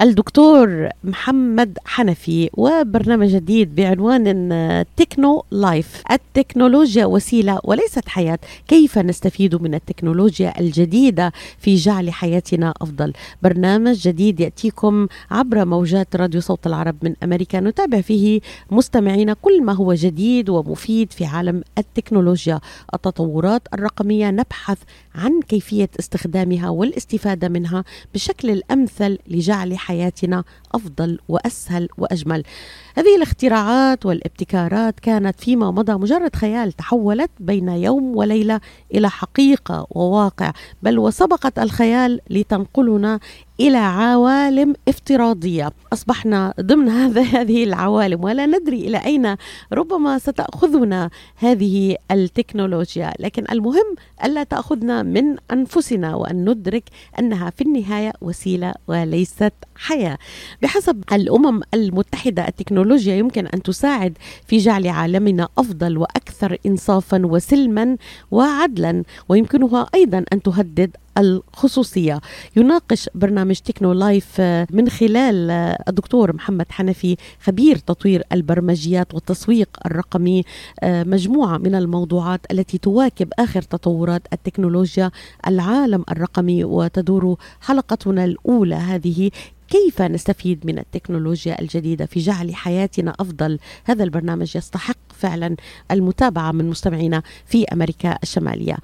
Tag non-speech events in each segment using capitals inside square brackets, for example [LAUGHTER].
الدكتور محمد حنفي وبرنامج جديد بعنوان تكنو لايف. التكنولوجيا وسيلة وليست حياة. كيف نستفيد من التكنولوجيا الجديدة في جعل حياتنا أفضل؟ برنامج جديد يأتيكم عبر موجات راديو صوت العرب من أمريكا. نتابع فيه مستمعينا كل ما هو جديد ومفيد في عالم التكنولوجيا. التطورات الرقمية نبحث عن كيفية استخدامها والاستفادة منها بالشكل الأمثل لجعل حياتنا أفضل وأسهل وأجمل. هذه الاختراعات والابتكارات كانت فيما مضى مجرد خيال تحولت بين يوم وليلة إلى حقيقة وواقع بل وسبقت الخيال لتنقلنا إلى عوالم افتراضية. أصبحنا ضمن [LAUGHS] هذا هذه العوالم ولا ندري إلى أين ربما ستأخذنا هذه التكنولوجيا. لكن المهم ألا تأخذنا من أنفسنا وأن ندرك أنها في النهاية وسيلة وليست حياة. بحسب الأمم المتحدة التكنولوجيا يمكن أن تساعد في جعل عالمنا أفضل وأكثر إنصافا وسلما وعدلا ويمكنها أيضا أن تهدد الخصوصية. يناقش برنامج تكنو لايف من خلال الدكتور محمد حنفي خبير تطوير البرمجيات والتسويق الرقمي. مجموعة من الموضوعات التي تواكب آخر تطورات التكنولوجيا العالم الرقمي وتدور حلقتنا الأولى هذه كيف نستفيد من التكنولوجيا الجديدة في جعل حياتنا أفضل؟ هذا البرنامج يستحق فعلا المتابعة من مستمعينا في أمريكا الشمالية.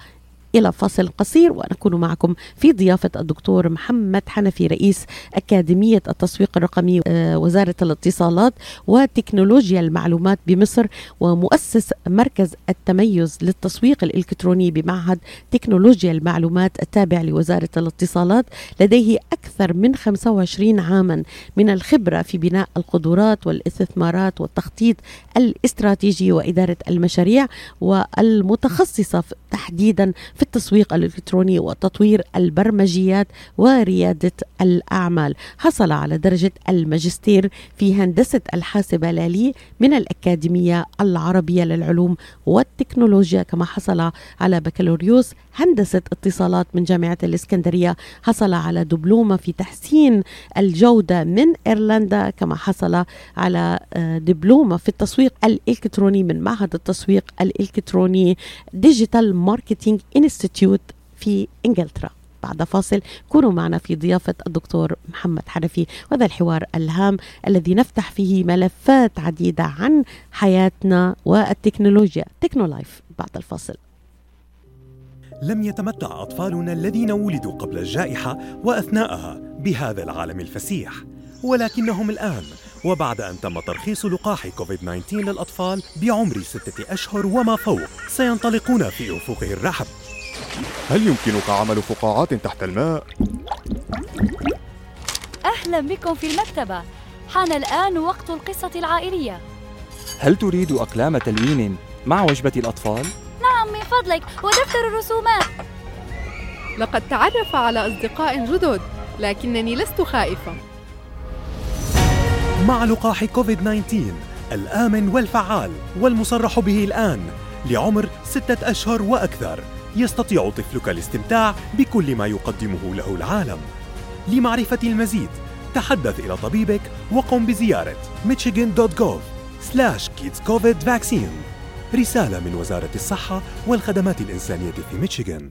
إلى فاصل قصير ونكون معكم في ضيافة الدكتور محمد حنفي رئيس أكاديمية التسويق الرقمي وزارة الاتصالات وتكنولوجيا المعلومات بمصر ومؤسس مركز التميز للتسويق الإلكتروني بمعهد تكنولوجيا المعلومات التابع لوزارة الاتصالات. لديه أكثر من 25 عاما من الخبرة في بناء القدرات والاستثمارات والتخطيط الاستراتيجي وإدارة المشاريع والمتخصصة تحديدا في التسويق الإلكتروني وتطوير البرمجيات وريادة الأعمال. حصل على درجة الماجستير في هندسة الحاسبة لالي من الأكاديمية العربية للعلوم والتكنولوجيا كما حصل على بكالوريوس هندسة اتصالات من جامعة الإسكندرية. حصل على دبلومة في تحسين الجودة من إيرلندا كما حصل على دبلومة في التسويق الإلكتروني من معهد التسويق الإلكتروني Digital Marketing Institute في إنجلترا. بعد فاصل كونوا معنا في ضيافة الدكتور محمد حنفي وهذا الحوار الهام الذي نفتح فيه ملفات عديدة عن حياتنا والتكنولوجيا. تكنو لايف بعد الفاصل. لم يتمتع أطفالنا الذين ولدوا قبل الجائحة وأثناءها بهذا العالم الفسيح ولكنهم الآن وبعد أن تم ترخيص لقاح كوفيد-19 للأطفال بعمر ستة أشهر وما فوق سينطلقون في أفقه الرحب. هل يمكنك عمل فقاعات تحت الماء؟ أهلا بكم في المكتبة. حان الآن وقت القصة العائلية. هل تريد أقلام تلوين مع وجبة الأطفال؟ نعم من فضلك ودفتر الرسومات. لقد تعرف على أصدقاء جدد لكنني لست خائفة. مع لقاح كوفيد-19 الآمن والفعال والمصرح به الآن لعمر ستة أشهر وأكثر. يستطيع طفلك الاستمتاع بكل ما يقدمه له العالم. لمعرفة المزيد تحدث إلى طبيبك وقم بزيارة michigan.gov slash kids covid vaccine. رسالة من وزارة الصحة والخدمات الإنسانية في ميشيغان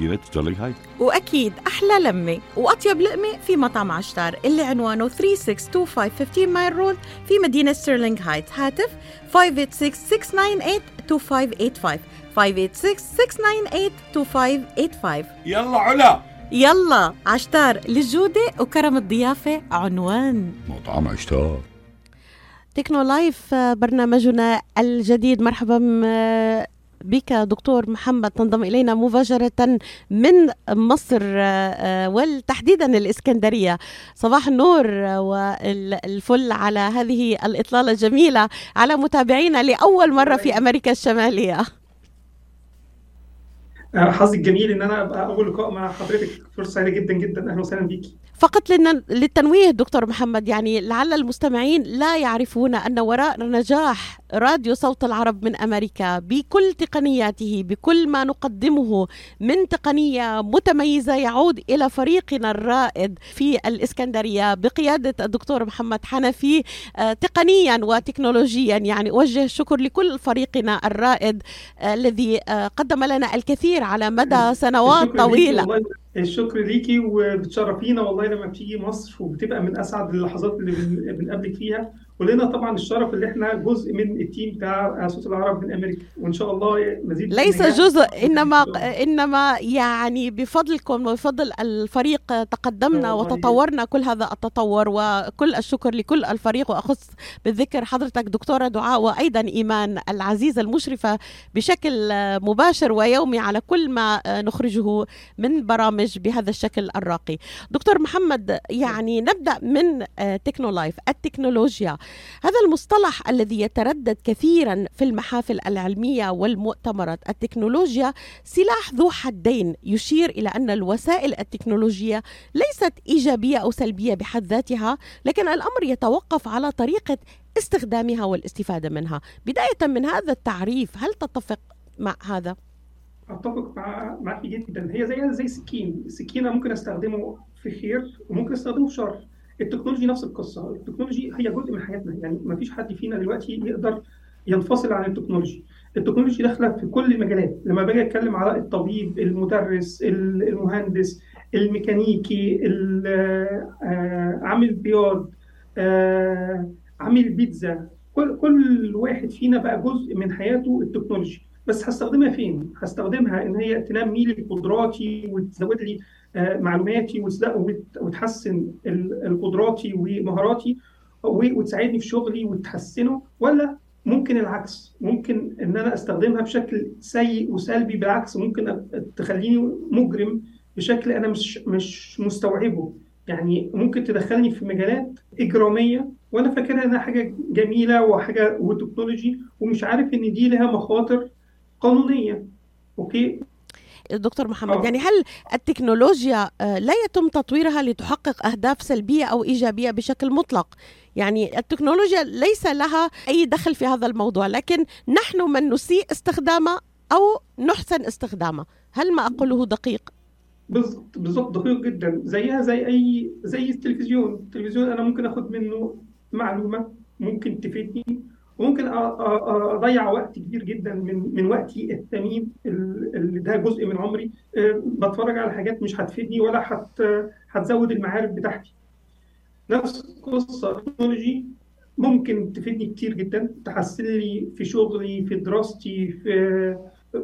ستيرلينغ هايت وأكيد أحلى لمة وأطيب لقمة في مطعم عشتار اللي عنوانه 3625 15 مايل رود في مدينة ستيرلينغ هايت. هاتف 586-698-2585 586-698-2585 يلا علا. يلا عشتار للجودة وكرم الضيافة عنوان. مطعم اشتار Techno Life برنامجنا الجديد. مرحبا بك دكتور محمد تنضم إلينا مباشرة من مصر آه، آه، وتحديدا الإسكندرية. صباح النور آه، والفل على هذه الإطلالة الجميلة على متابعينا لأول مرة في أمريكا الشمالية. حظي الجميل إن أنا أبقى أول لقاء مع حضرتك. فرصة سعيدة جدا جدا. أهلا وسهلا بيكي. فقط للتنويه دكتور محمد يعني لعل المستمعين لا يعرفون أن وراء نجاح راديو صوت العرب من أمريكا بكل تقنياته بكل ما نقدمه من تقنية متميزة يعود إلى فريقنا الرائد في الإسكندرية بقيادة الدكتور محمد حنفي آه، تقنيا وتكنولوجيا. يعني أوجه الشكر لكل فريقنا الرائد آه، الذي آه، قدم لنا الكثير على مدى [LAUGHS] سنوات طويلة. الشكر ليكي وبتشرفينا والله لما بتيجي مصر وبتبقى من أسعد اللحظات اللي بن- بنقابلك فيها. ولنا طبعا الشرف اللي إحنا جزء من التيم بتاع صوت العرب من أمريكا وإن شاء الله مزيد ليس. جزء إنما إنما يعني بفضلكم وبفضل الفريق تقدمنا. وتطورنا كل هذا التطور وكل الشكر لكل الفريق وأخص بالذكر حضرتك دكتورة دعاء وأيضا إيمان العزيزه المشرفة بشكل مباشر ويومي على كل ما نخرجه من برامج بهذا الشكل الراقي. دكتور محمد يعني نبدأ من تكنو لايف التكنولوجيا هذا المصطلح الذي يتردد كثيرا في المحافل العلمية والمؤتمرات. التكنولوجيا سلاح ذو حدين. يشير إلى أن الوسائل التكنولوجية ليست إيجابية أو سلبية بحد ذاتها لكن الأمر يتوقف على طريقة استخدامها والاستفادة منها. بداية من هذا التعريف هل تتفق مع هذا؟ أتفق مع معاكي جدا. هي زيها زي السكين السكينه ممكن أستخدمه في خير وممكن أستخدمه في شر. ال technology نفس القصة. ال technology هي جزء من حياتنا. يعني ما فيش حد فينا دلوقتي يقدر ينفصل عن ال technology. ال technology داخلة في كل المجالات. لما باجي أتكلم على الطبيب المدرس المهندس الميكانيكي ال- آه، عامل بياض آه، عامل بيتزا كل كل واحد فينا بقى جزء من حياته ال technology. بس هستخدمها فين؟ هستخدمها إن هي تنمي لي قدراتي وتزود لي آه، معلوماتي وتحسن لي قدراتي ومهاراتي وتساعدني في شغلي وتحسنه ولا ممكن العكس ممكن إن أنا أستخدمها بشكل سيء وسلبي بالعكس ممكن تخليني مجرم بشكل أنا مش مش مستوعبه يعني ممكن تدخلني في مجالات إجرامية وأنا فاكرها إنها حاجة جميلة وحاجة و technology ومش عارف إن دي لها مخاطر قانونية. okay؟ دكتور محمد آه. يعني هل التكنولوجيا آه، لا يتم تطويرها لتحقق أهداف سلبية أو إيجابية بشكل مطلق؟ يعني التكنولوجيا ليس لها أي دخل في هذا الموضوع لكن نحن من نسيء استخدامها أو نحسن استخدامها هل ما أقوله دقيق؟ بالظبط بالظبط دقيق جدا. زيها زي أي زي التلفزيون. التلفزيون أنا ممكن اخد منه معلومة ممكن تفيدني وممكن أضيع وقت كبير جدا من من وقتي الثمين ال- اللي ده جزء من عمري أه، بتفرج على حاجات مش هتفيدني ولا هت هتزود المعارف بتاعتي. نفس القصة التكنولوجي ممكن تفيدني كتير جدا تحسن لي في شغلي في دراستي في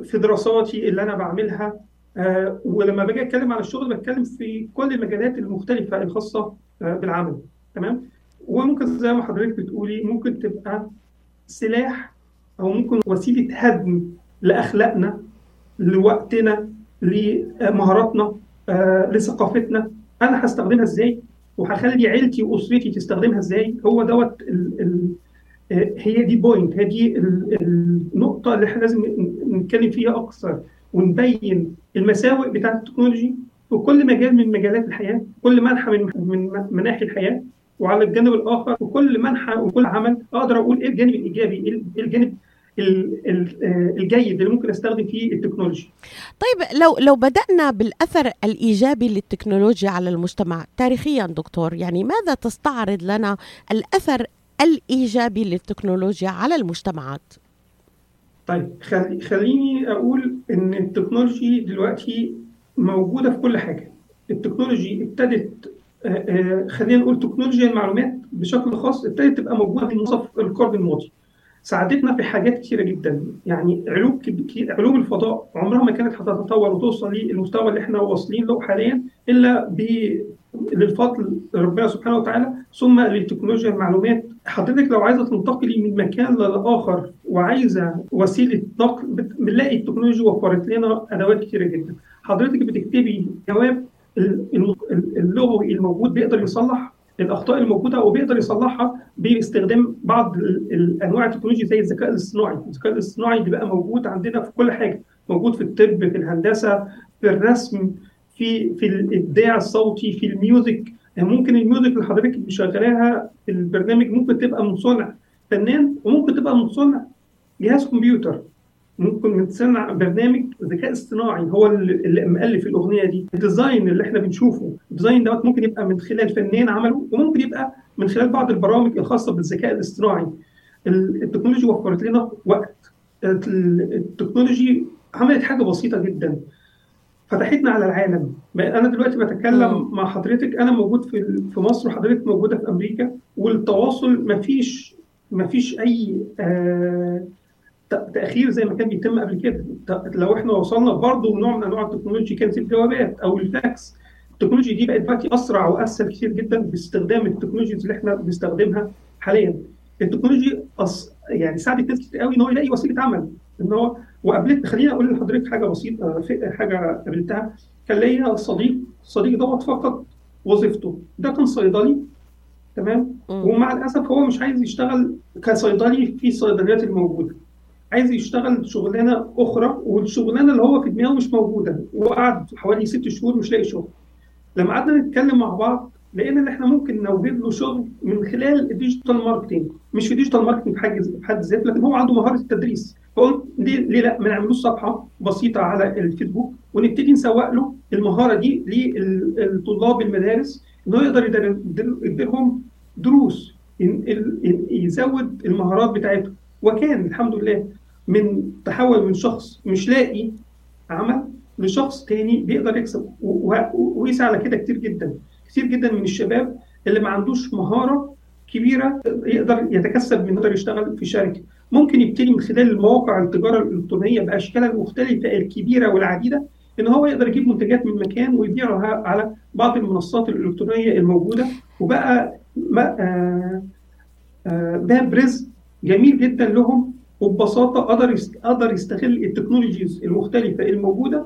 في دراساتي اللي أنا بعملها. آه، ولما باجي أتكلم عن الشغل بتكلم في كل المجالات المختلفة الخاصة آه، بالعمل. تمام؟ وممكن زي ما حضرتك بتقولي ممكن تبقى سلاح أو ممكن وسيلة هدم لأخلاقنا لوقتنا لمهاراتنا آه، لثقافتنا. أنا هستخدمها إزاي؟ وهخلي عيلتي وأسرتي تستخدمها إزاي؟ هو دوت ال ال آه، هي دي point هي دي ال- النقطة اللي إحنا لازم نتكلم فيها أكثر ونبين المساوئ بتاعة ال technology في كل مجال من مجالات الحياة كل منحى من من مناحي الحياة. وعلى الجانب الآخر في كل منحى وكل عمل أقدر أقول إيه الجانب الإيجابي إيه الجانب الجيد اللي ممكن أستخدم فيه التكنولوجيا. طيب لو لو بدأنا بالأثر الإيجابي للتكنولوجيا على المجتمع تاريخيا دكتور يعني ماذا تستعرض لنا الأثر الإيجابي للتكنولوجيا على المجتمعات؟ طيب خلي خليني أقول إن التكنولوجي دلوقتي موجودة في كل حاجة. التكنولوجي ابتدت خلينا نقول تكنولوجيا المعلومات بشكل خاص ابتدت تبقى موجودة في منتصف القرن الماضي. ساعدتنا في حاجات كثيره جدا. يعني علوم علوم الفضاء عمرها ما كانت هتتطور وتوصل للمستوى اللي إحنا واصلين له حاليا إلا ب للفضل ربنا سبحانه وتعالى ثم لتكنولوجيا المعلومات. حضرتك لو عايزة تنتقلي من مكان للاخر وعايزة وسيلة نقل بنلاقي التكنولوجيا وفرت لنا أدوات كثيره جدا. حضرتك بتكتبي جواب اللغوي الموجود بيقدر يصلح الأخطاء الموجودة وبيقدر يصلحها باستخدام بعض الأنواع التكنولوجيا زي الذكاء الاصطناعي، الذكاء الاصطناعي اللي بقى موجود عندنا في كل حاجة، موجود في الطب، في الهندسة، في الرسم، في في الإبداع الصوتي، في ال music، يعني ممكن ال music اللي حضرتك مشغلاها في البرنامج ممكن تبقى من صنع فنان وممكن تبقى من صنع جهاز كمبيوتر. ممكن من صنع برنامج ذكاء اصطناعي هو اللي مؤلف الأغنية دي. ال design اللي إحنا بنشوفه ال design دوت ممكن يبقى من خلال فنان عمله وممكن يبقى من خلال بعض البرامج الخاصة بالذكاء الاصطناعي. التكنولوجيا وفرت لنا وقت. ال technology عملت حاجة بسيطة جدا. فتحتنا على العالم. أنا دلوقتي بتكلم مع حضرتك. أنا موجود في في مصر وحضرتك موجودة في أمريكا. والتواصل مفيش مفيش أي آه تأخير زي ما كان بيتم قبل كده. لو إحنا وصلنا برضه نوع من أنواع التكنولوجيا كانت الجوابات أو الفاكس التكنولوجيا دي بقت دلوقتي أسرع وأسهل كتير جدا باستخدام ال technologies اللي إحنا بنستخدمها حاليا. التكنولوجيا أص... يعني ساعدت ناس كتير قوي إن هو يلاقي وسيلة عمل. إن هو وقابلت خليني أقول لحضرتك حاجة بسيطة حاجة قابلتها. كان ليا صديق الصديق دوت فقط وظيفته. ده كان صيدلي تمام؟ ومع الأسف هو مش عايز يشتغل كصيدلي في الصيدليات الموجودة. عايز يشتغل شغلانة أخرى والشغلانة اللي هو في دماغه مش موجودة وقعد حوالي ست شهور مش لاقي شغل. لما قعدنا نتكلم مع بعض لقينا إن إحنا ممكن نوجد له شغل من خلال ال digital marketing مش في digital marketing في حد ذاته لكن هو عنده مهارة التدريس. فقلت ليه, ليه لا؟ ما نعملوش صفحة بسيطة على الفيسبوك ونبتدي نسوق له المهارة دي للطلاب المدارس إن هو يقدر يديرهم دروس يزود المهارات بتاعتهم وكان الحمد لله من تحول من شخص مش لاقي عمل لشخص تاني بيقدر يكسب. وقيس على كده كتير جدا. كتير جدا من الشباب اللي ما عندوش مهارة كبيرة يقدر يتكسب من يقدر يشتغل في شركة. ممكن يبتدي من خلال المواقع التجارة الإلكترونية باشكالها المختلفه الكبيرة والعديدة إن هو يقدر يجيب منتجات من مكان ويبيعها على بعض المنصات الإلكترونية الموجودة. وبقى باب رزق جميل جدا لهم وببساطة قدر قدر يستغل التكنولوجيز المختلفة الموجودة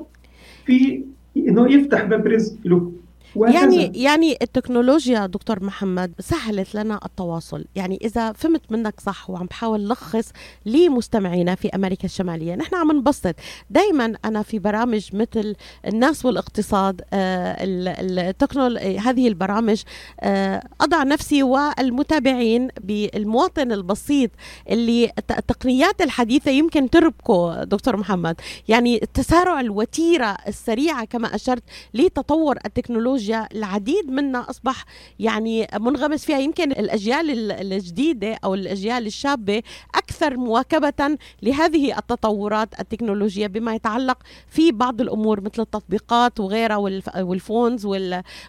في إنه يفتح باب رزق له. يعني يعني التكنولوجيا دكتور محمد سهلت لنا التواصل. يعني إذا فهمت منك صح وعم بحاول لخص لمستمعينا في أمريكا الشمالية نحن عم نبسط. دائما أنا في برامج مثل الناس والاقتصاد آه التكنول هذه البرامج آه أضع نفسي والمتابعين بالمواطن البسيط اللي التقنيات الحديثة يمكن تربكه دكتور محمد. يعني تسارع الوتيرة السريعة كما أشرت لتطور التكنولوجيا التكنولوجيا العديد منا أصبح يعني منغمس فيها. يمكن الأجيال الجديدة أو الأجيال الشابة أكثر مواكبة لهذه التطورات التكنولوجية بما يتعلق في بعض الأمور مثل التطبيقات وغيرها والفونز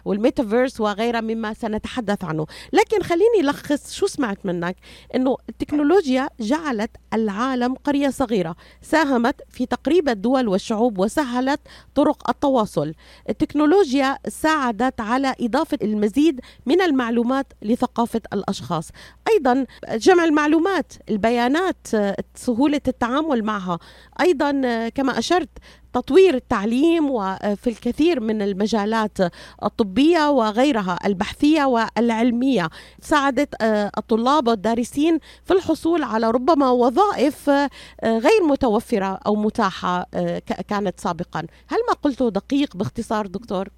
والميتافيرس وغيرها مما سنتحدث عنه. لكن خليني لخص شو سمعت منك إنه التكنولوجيا جعلت العالم قرية صغيرة ساهمت في تقريب الدول والشعوب وسهلت طرق التواصل. التكنولوجيا ساعدت ساعدت على إضافة المزيد من المعلومات لثقافة الأشخاص. أيضا جمع المعلومات البيانات سهولة التعامل معها. أيضا كما أشرت تطوير التعليم وفي الكثير من المجالات الطبية وغيرها البحثية والعلمية. ساعدت آه، الطلاب والدارسين في الحصول على ربما وظائف آه، غير متوفرة أو متاحة آه، كانت سابقا. هل ما قلته دقيق باختصار دكتور؟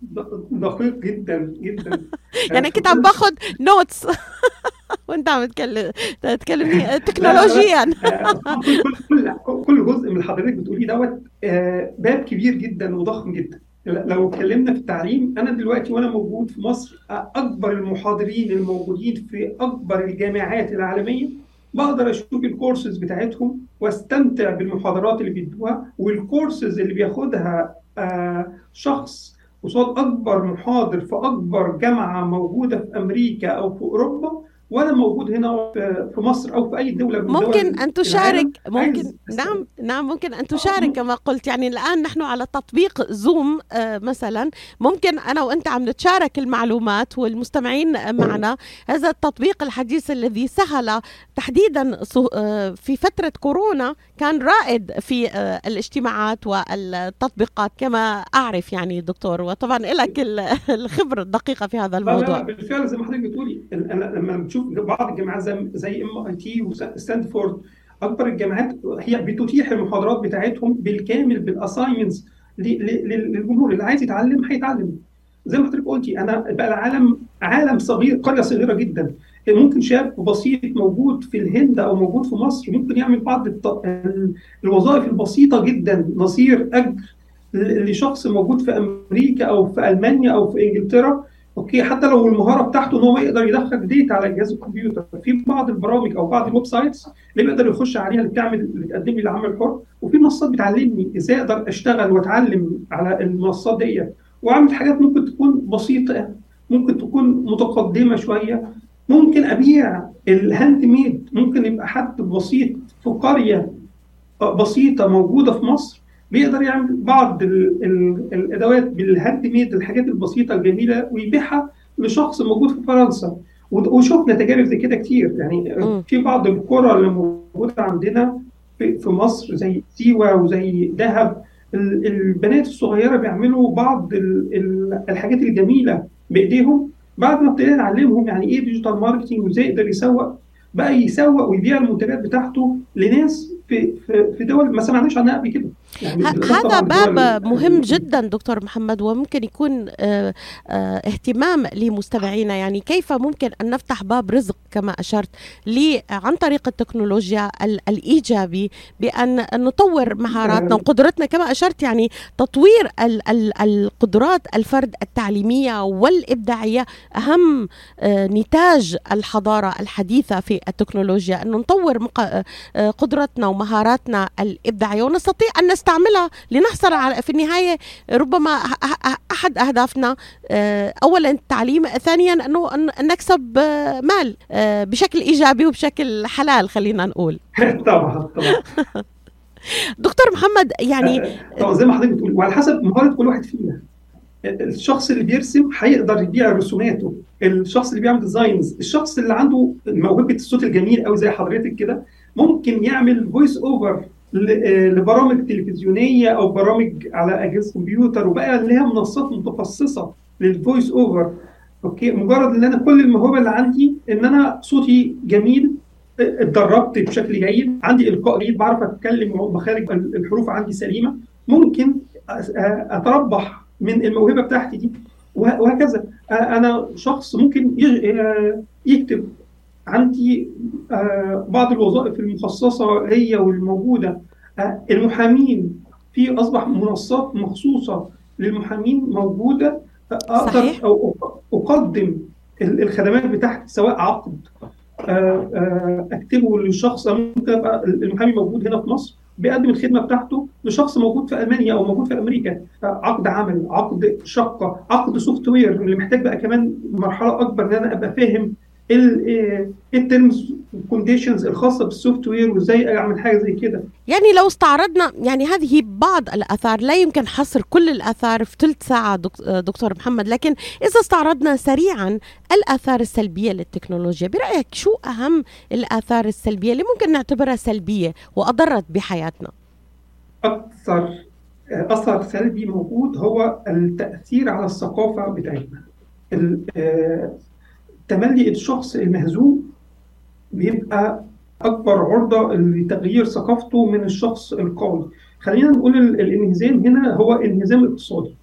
دقيق جدا جدا. [LAUGHS] يعني كنت عم باخذ نوتس [LAUGHS] [LAUGHS] وانت عم تتكلم تتكلمني تكنولوجيا. [LAUGHS] كل كل جزء من حضرتك بتقوليه دوت باب كبير جدا وضخم جدا. لو اتكلمنا في التعليم أنا دلوقتي وأنا موجود في مصر أكبر المحاضرين الموجودين في أكبر الجامعات العالمية بقدر أشوف الكورسز بتاعتهم واستمتع بالمحاضرات اللي بيدوها والكورسز اللي بياخدها شخص قصاد أكبر محاضر في أكبر جامعة موجودة في أمريكا أو في أوروبا وأنا موجود هنا في مصر أو في أي دولة من ممكن أن تشارك ممكن نعم نعم ممكن أن تشارك كما قلت. يعني الآن نحن على تطبيق زوم آه مثلا. ممكن أنا وأنت عم نتشارك المعلومات والمستمعين معنا. هذا التطبيق الحديث الذي سهل تحديدا آه في فترة كورونا كان رائد في آه الاجتماعات والتطبيقات كما أعرف يعني دكتور. وطبعا لك الخبرة الدقيقة في هذا الموضوع. بالفعل زي ما حضرتك بتقولي. لما بتشوف بعض الجامعات زي MIT وستانفورد أكبر الجامعات هي بتتيح المحاضرات بتاعتهم بالكامل بال assignments للجمهور. اللي عايز يتعلم هيتعلم. زي ما حضرتك قلتي أنا بقى العالم عالم صغير قرية صغيرة جدا. ممكن شاب بسيط موجود في الهند أو موجود في مصر ممكن يعمل بعض الوظائف البسيطة جدا. نظير اجر لشخص موجود في أمريكا أو في ألمانيا أو في إنجلترا. okay حتى لو المهارة بتاعته إن هو يقدر يدخل data على جهاز الكمبيوتر في بعض البرامج أو بعض ال websites اللي بيقدر يخش عليها اللي بتعمل اللي تقدم لي العمل الحر وفي منصات بتعلمني إزاي أقدر أشتغل وأتعلم على المنصات ديت. وأعمل حاجات ممكن تكون بسيطة ممكن تكون متقدمة شوية. ممكن أبيع ال handmade ممكن يبقى حد بسيط في قرية بسيطة موجودة في مصر. بيقدر يعمل بعض ال ال الأدوات بال handmade الحاجات البسيطة الجميلة ويبيعها لشخص موجود في فرنسا. وشفنا تجارب زي كده كتير. يعني م. في بعض القرى اللي موجودة عندنا في, في مصر زي سيوة وزي دهب البنات الصغيرة بيعملوا بعض الحاجات الجميلة بإيديهم. بعد ما ابتدينا نعلمهم يعني إيه digital marketing وإزاي يقدر يسوق بقى يسوق ويبيع المنتجات بتاعته لناس في في دول ما سمعناش عنها قبل كده. يعني هذا باب مهم جدا دكتور محمد وممكن يكون آه آه اهتمام لمستمعينا. يعني كيف ممكن أن نفتح باب رزق كما أشرت لي عن طريق التكنولوجيا الإيجابي بأن نطور مهاراتنا وقدرتنا كما أشرت يعني تطوير ال ال القدرات الفرد التعليمية والإبداعية. أهم آه نتاج الحضارة الحديثة في التكنولوجيا انه نطور قدرتنا ومهاراتنا الإبداعية. ونستطيع أن نستعملها لنحصل على في النهاية ربما أحد أهدافنا اولا التعليم ثانيا أنه نكسب مال بشكل إيجابي وبشكل حلال خلينا نقول. [LAUGHS] طبعا طبعا. [LAUGHS] دكتور محمد يعني طبعا زي ما حضرتك بتقول وعلى حسب مهارة كل واحد فينا. الشخص اللي بيرسم هيقدر يبيع رسوماته. الشخص اللي بيعمل designs الشخص اللي عنده موهبة الصوت الجميل قوي زي حضرتك كده ممكن يعمل voice over لبرامج تلفزيونية أو برامج على أجهزة كمبيوتر وبقى لها منصات متخصصة لل voice over okay؟ مجرد إن أنا كل الموهبة اللي عندي إن أنا صوتي جميل اتدربت بشكل جيد عندي إلقاء جيد بعرف أتكلم مخارج الحروف عندي سليمة. ممكن أتربح من الموهبة بتاعتي دي وهكذا. أنا شخص ممكن يكتب عندي بعض الوظائف المخصصة هي والموجودة المحامين في أصبح منصات مخصوصة للمحامين موجودة أقدر صحيح. أو أقدم الخدمات بتاعتي سواء عقد أكتبه للشخص ممكن أبقى المحامي موجود هنا في مصر بيقدم الخدمة بتاعته لشخص موجود في ألمانيا أو موجود في أمريكا عقد عمل عقد شقة عقد سوفت وير اللي محتاج بقى كمان مرحلة أكبر إن أنا أبقى فاهم ال terms وال conditions الخاصة بال software وإزاي أعمل حاجة زي كده. يعني لو استعرضنا يعني هذه بعض الأثار لا يمكن حصر كل الأثار في ثلث ساعة دكتور محمد لكن إذا استعرضنا سريعا الأثار السلبية للتكنولوجيا برأيك شو أهم الأثار السلبية اللي ممكن نعتبرها سلبية وأضرت بحياتنا؟ أكثر أثر سلبي موجود هو التأثير على الثقافة بتاعتنا. ال- آه، تملي الشخص المهزوم بيبقى أكبر عرضة لتغيير ثقافته من الشخص القوي. خلينا نقول ال- الانهزام هنا هو انهزام اقتصادي.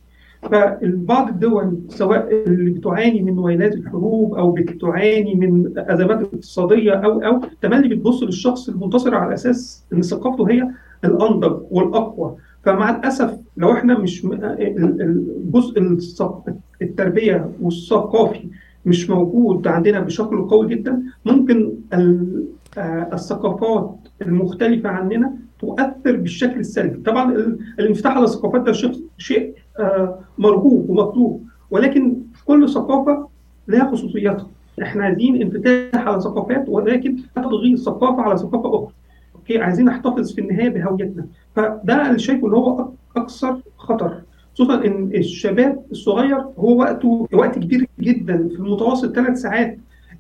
فبعض الدول سواء اللي بتعاني من ويلات الحروب أو بتعاني من أزمات اقتصادية أو أو تملي بتبص للشخص المنتصر على أساس إن ثقافته هي الانضج والأقوى. فمع الأسف لو إحنا مش الجزء التربية والثقافي مش موجود عندنا بشكل قوي جدا. ممكن آه، الثقافات المختلفة عننا تؤثر بالشكل السلبي. طبعا ال- الانفتاح على الثقافات ده شيء آه، مرغوب ومطلوب ولكن كل ثقافة لها خصوصياتها. إحنا عايزين انفتاح على ثقافات ولكن لا تضغيط ثقافة على ثقافة أخرى. أوكي؟ عايزين نحتفظ في النهاية بهويتنا. فده اللي شايفه اللي هو أكثر خطر. خصوصا إن الشباب الصغير هو وقته وقت كبير جدا. في المتوسط ثلاث ساعات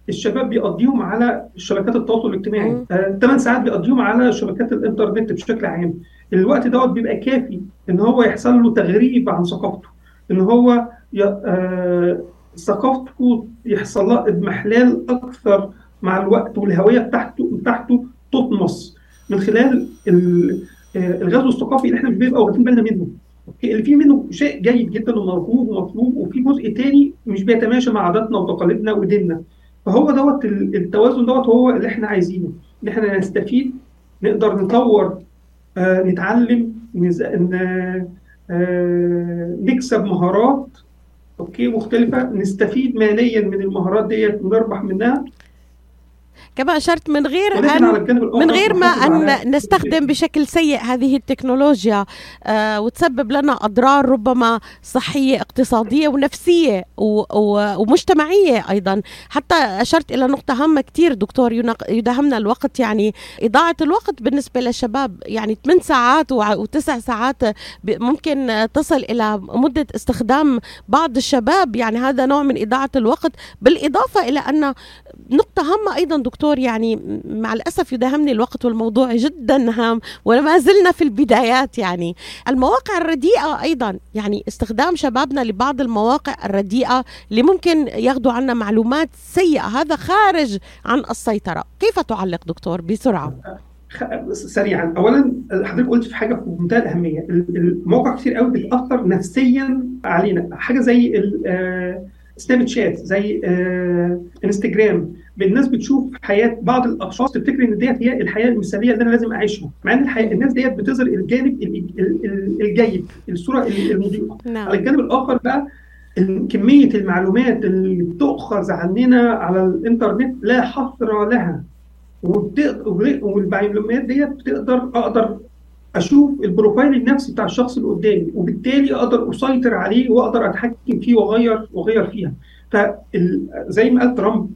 الشباب بيقضيهم على شبكات التواصل الاجتماعي. ثمان ساعات بيقضيهم على شبكات الإنترنت بشكل عام. الوقت دوت بيبقى كافي إن هو يحصل له تغريب عن ثقافته. إن هو ي... آه... ثقافته يحصل لها إضمحلال أكثر مع الوقت والهوية بتاعته بتاعته تطمس. من خلال ال... آه، الغزو الثقافي اللي إحنا مش بنبقى واخدين بالنا منه. فيه منه شيء جيد جدا ومرغوب ومطلوب وفي جزء تاني مش بيتماشى مع عاداتنا وتقاليدنا وديننا. فهو دوت ال- التوازن دوت هو اللي إحنا عايزينه. إن إحنا نستفيد نقدر نطور آه نتعلم نز... ن... آه نكسب مهارات okay مختلفة نستفيد ماليا من المهارات ديت ونربح منها. كما أشرت من غير ولكن أن من غير ما أن نستخدم بشكل سيء هذه التكنولوجيا آه، وتسبب لنا أضرار ربما صحية اقتصادية ونفسية و- و- ومجتمعية أيضا. حتى أشرت إلى نقطة هامة كتير دكتور يداهمنا الوقت. يعني إضاعة الوقت بالنسبة للشباب يعني 8 ساعات وتسع ساعات ممكن تصل إلى مدة استخدام بعض الشباب. يعني هذا نوع من إضاعة الوقت. بالإضافة إلى أن نقطة هامة أيضا دكتور يعني م- مع الأسف يداهمني الوقت والموضوع جدا هام وما زلنا في البدايات يعني. المواقع الرديئة أيضا يعني استخدام شبابنا لبعض المواقع الرديئة اللي ممكن ياخذوا عنا معلومات سيئة. هذا خارج عن السيطرة. كيف تعلق دكتور بسرعة؟ سريعا. اولا حضرتك قلت في حاجة في منتهى الأهمية. ال- المواقع كتير قوي بتأثر نفسيا علينا. حاجة زي آه، سناب شات زي آه، انستجرام الناس بتشوف حياة بعض الأشخاص تفتكر إن ديت هي الحياة المثالية اللي أنا لازم أعيشها؟ مع إن الحياة الناس ديت بتظهر الجانب ال- ال- ال- الجيد الصورة ال- المضيئة. نعم. على الجانب الآخر بقى كمية المعلومات اللي بتؤخذ عننا على الإنترنت لا حصر لها. والمعلومات ديت بتقدر أقدر أشوف ال profile النفسي بتاع الشخص اللي قدامي وبالتالي أقدر أسيطر عليه وأقدر أتحكم فيه واغير وأغير فيها. فزي ما قال ترامب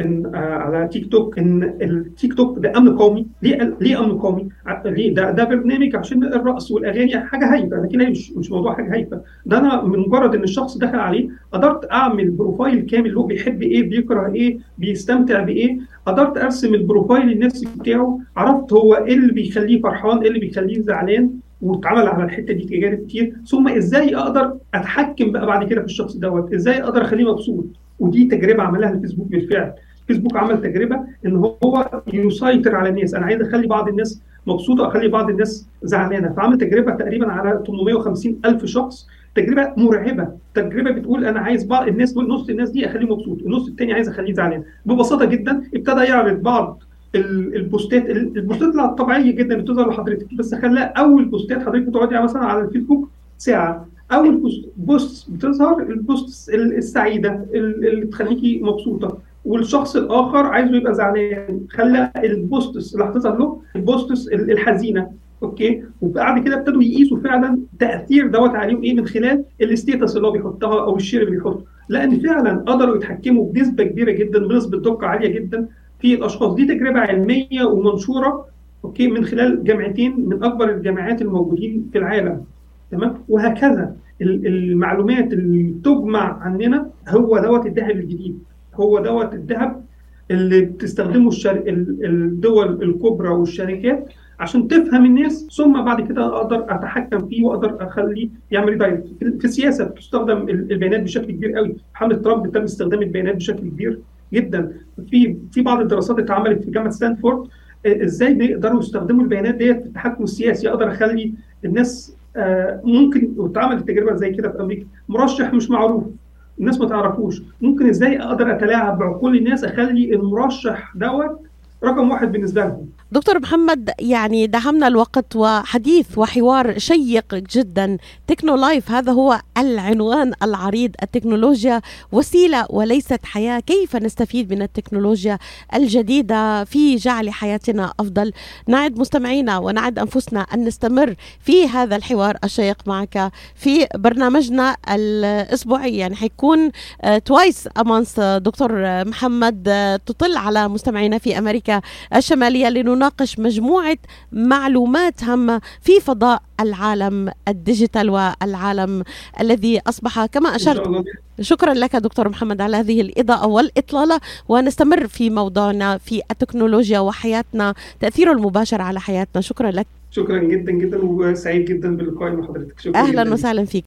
إن آه على تيك توك إن التيك توك ده أمن قومي. ليه ليه أمن قومي؟ ليه؟ ده ده برنامج عشان الرقص والأغاني حاجة هايفه لكن هي مش مش موضوع حاجة هايفه ده أنا من مجرد إن الشخص دخل عليه قدرت أعمل profile كامل هو بيحب إيه بيكره إيه بيستمتع بإيه قدرت أرسم ال profile النفسي بتاعه عرفت هو إيه اللي بيخليه فرحان إيه اللي بيخليه زعلان واتعمل على الحتة دي تجارب كتير. ثم إزاي أقدر أتحكم بقى بعد كده في الشخص دوت؟ إزاي أقدر أخليه مبسوط؟ ودي تجربة عملها الفيسبوك بالفعل. فيسبوك عمل تجربة إن هو يسيطر على الناس. أنا عايز أخلي بعض الناس مبسوطة اخلي بعض الناس زعلانة. فعمل تجربة تقريبا على 850 ألف شخص. تجربة مرعبة. تجربة بتقول أنا عايز بعض الناس نص الناس دي اخليه مبسوط النص الثاني عايز أخليه زعلان. ببساطة جدا ابتدى يعرض بعض ال- البوستات. ال- البوستات الطبيعية جدا اللي بتظهر لحضرتك. بس خلاها أول بوستات حضرتك بتقعدي مثلا على الفيسبوك ساعة. اول post بتظهر ال post ال- السعيدة ال- اللي تخليكي مبسوطة. والشخص الآخر عايزه يبقى زعلان. خلى ال posts اللي هتظهر له ال post س ال- الحزينة. okay؟ وبعد كده ابتدوا يقيسوا فعلا تأثير دوت عليهم إيه من خلال ال status اللي هو بيحطها أو ال share اللي بيحطه. لأن فعلا قدروا يتحكموا بنسبة كبيرة جدا بنسبة دقة عالية جدا في الأشخاص. دي تجربة علمية ومنشورة okay؟ من خلال جامعتين من أكبر الجامعات الموجودين في العالم. تمام؟ وهكذا. ال- المعلومات اللي تجمع عننا هو دوت الذهب الجديد. هو دوت الذهب اللي بتستخدمه الشر... ال- الدول الكبرى والشركات عشان تفهم الناس ثم بعد كده أقدر أتحكم فيه وأقدر أخليه يعمل redirect في السياسة بتستخدم البيانات بشكل كبير قوي. حمله ترامب تم استخدام البيانات بشكل كبير جدا. في في بعض الدراسات اتعملت في جامعة ستانفورد إزاي بيقدروا يستخدموا البيانات ديت في التحكم السياسي؟ أقدر أخلي الناس ممكن واتعملت تجربة زي كده في أمريكا. مرشح مش معروف. الناس ما تعرفوش. ممكن إزاي أقدر أتلاعب بعقول الناس أخلي المرشح دوت رقم واحد بالنسبة لهم. دكتور محمد يعني دهمنا الوقت وحديث وحوار شيق جدا. تكنو لايف هذا هو العنوان العريض. التكنولوجيا وسيلة وليست حياة. كيف نستفيد من التكنولوجيا الجديدة في جعل حياتنا أفضل؟ نعد مستمعينا ونعد أنفسنا أن نستمر في هذا الحوار الشيق معك في برنامجنا الأسبوعي. يعني حيكون twice a month دكتور محمد تطل على مستمعينا في أمريكا الشمالية لنناقش مجموعة معلومات هامة في فضاء العالم ال digital والعالم الذي أصبح كما أشرت. شكرا لك دكتور محمد على هذه الإضاءة والإطلالة. ونستمر في موضوعنا في التكنولوجيا وحياتنا. تاثيره المباشر على حياتنا. شكرا لك. شكرا جدا جدا وسعيد جدا باللقاء مع حضرتك. شكرا أهلا وسهلا فيك.